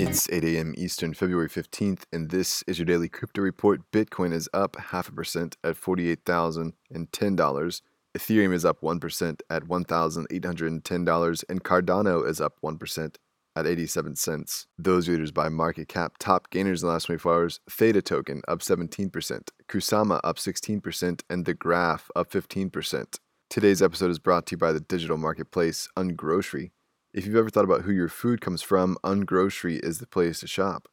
It's 8 a.m. Eastern, February 15th, and this is your daily crypto report. Bitcoin is up half a percent at $48,010. Ethereum is up 1% at $1,810, and Cardano is up 1% at 87 cents. Those readers by market cap top gainers in the last 24 hours Theta token up 17%, Kusama up 16%, and The Graph up 15%. Today's episode is brought to you by the digital marketplace Ungrocery. If you've ever thought about who your food comes from, Ungrocery is the place to shop.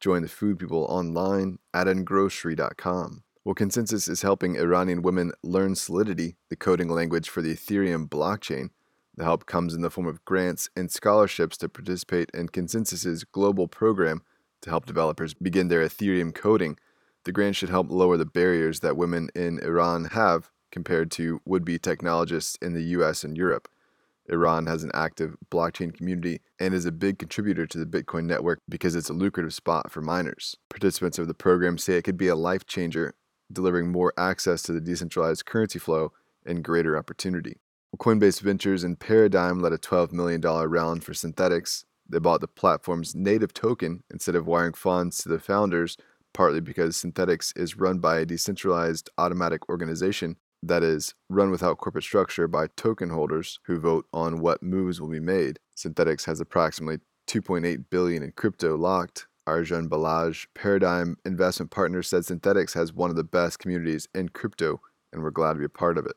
Join the food people online at ungrocery.com. Well, ConsenSys is helping Iranian women learn Solidity, the coding language for the Ethereum blockchain. The help comes in the form of grants and scholarships to participate in ConsenSys's global program to help developers begin their Ethereum coding. The grant should help lower the barriers that women in Iran have compared to would be technologists in the US and Europe. Iran has an active blockchain community and is a big contributor to the Bitcoin network because it's a lucrative spot for miners. Participants of the program say it could be a life changer, delivering more access to the decentralized currency flow and greater opportunity. Coinbase Ventures and Paradigm led a $12 million round for Synthetix. They bought the platform's native token instead of wiring funds to the founders, partly because Synthetix is run by a decentralized automatic organization that is run without corporate structure by token holders who vote on what moves will be made. Synthetix has approximately 2.8 billion in crypto locked. Arjun Balaji, Paradigm Investment Partner, said Synthetix has one of the best communities in crypto, and we're glad to be a part of it.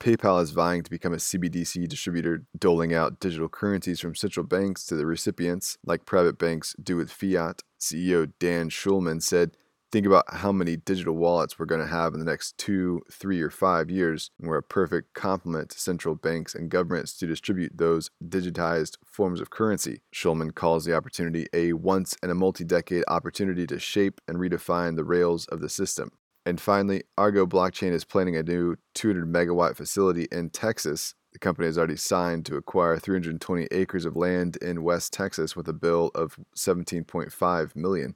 PayPal is vying to become a CBDC distributor, doling out digital currencies from central banks to the recipients, like private banks do with fiat. CEO Dan Schulman said think about how many digital wallets we're going to have in the next two, three, or five years, and we're a perfect complement to central banks and governments to distribute those digitized forms of currency. Schulman calls the opportunity a once in a multi decade opportunity to shape and redefine the rails of the system. And finally, Argo Blockchain is planning a new 200 megawatt facility in Texas. The company has already signed to acquire 320 acres of land in West Texas with a bill of 17.5 million.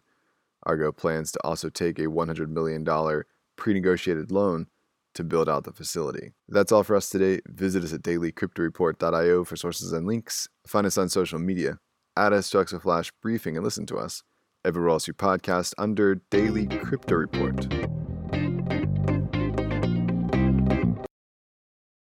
Argo plans to also take a $100 million pre negotiated loan to build out the facility. That's all for us today. Visit us at dailycryptoreport.io for sources and links. Find us on social media. Add us to Exo Flash Briefing and listen to us everywhere else you podcast under Daily Crypto Report.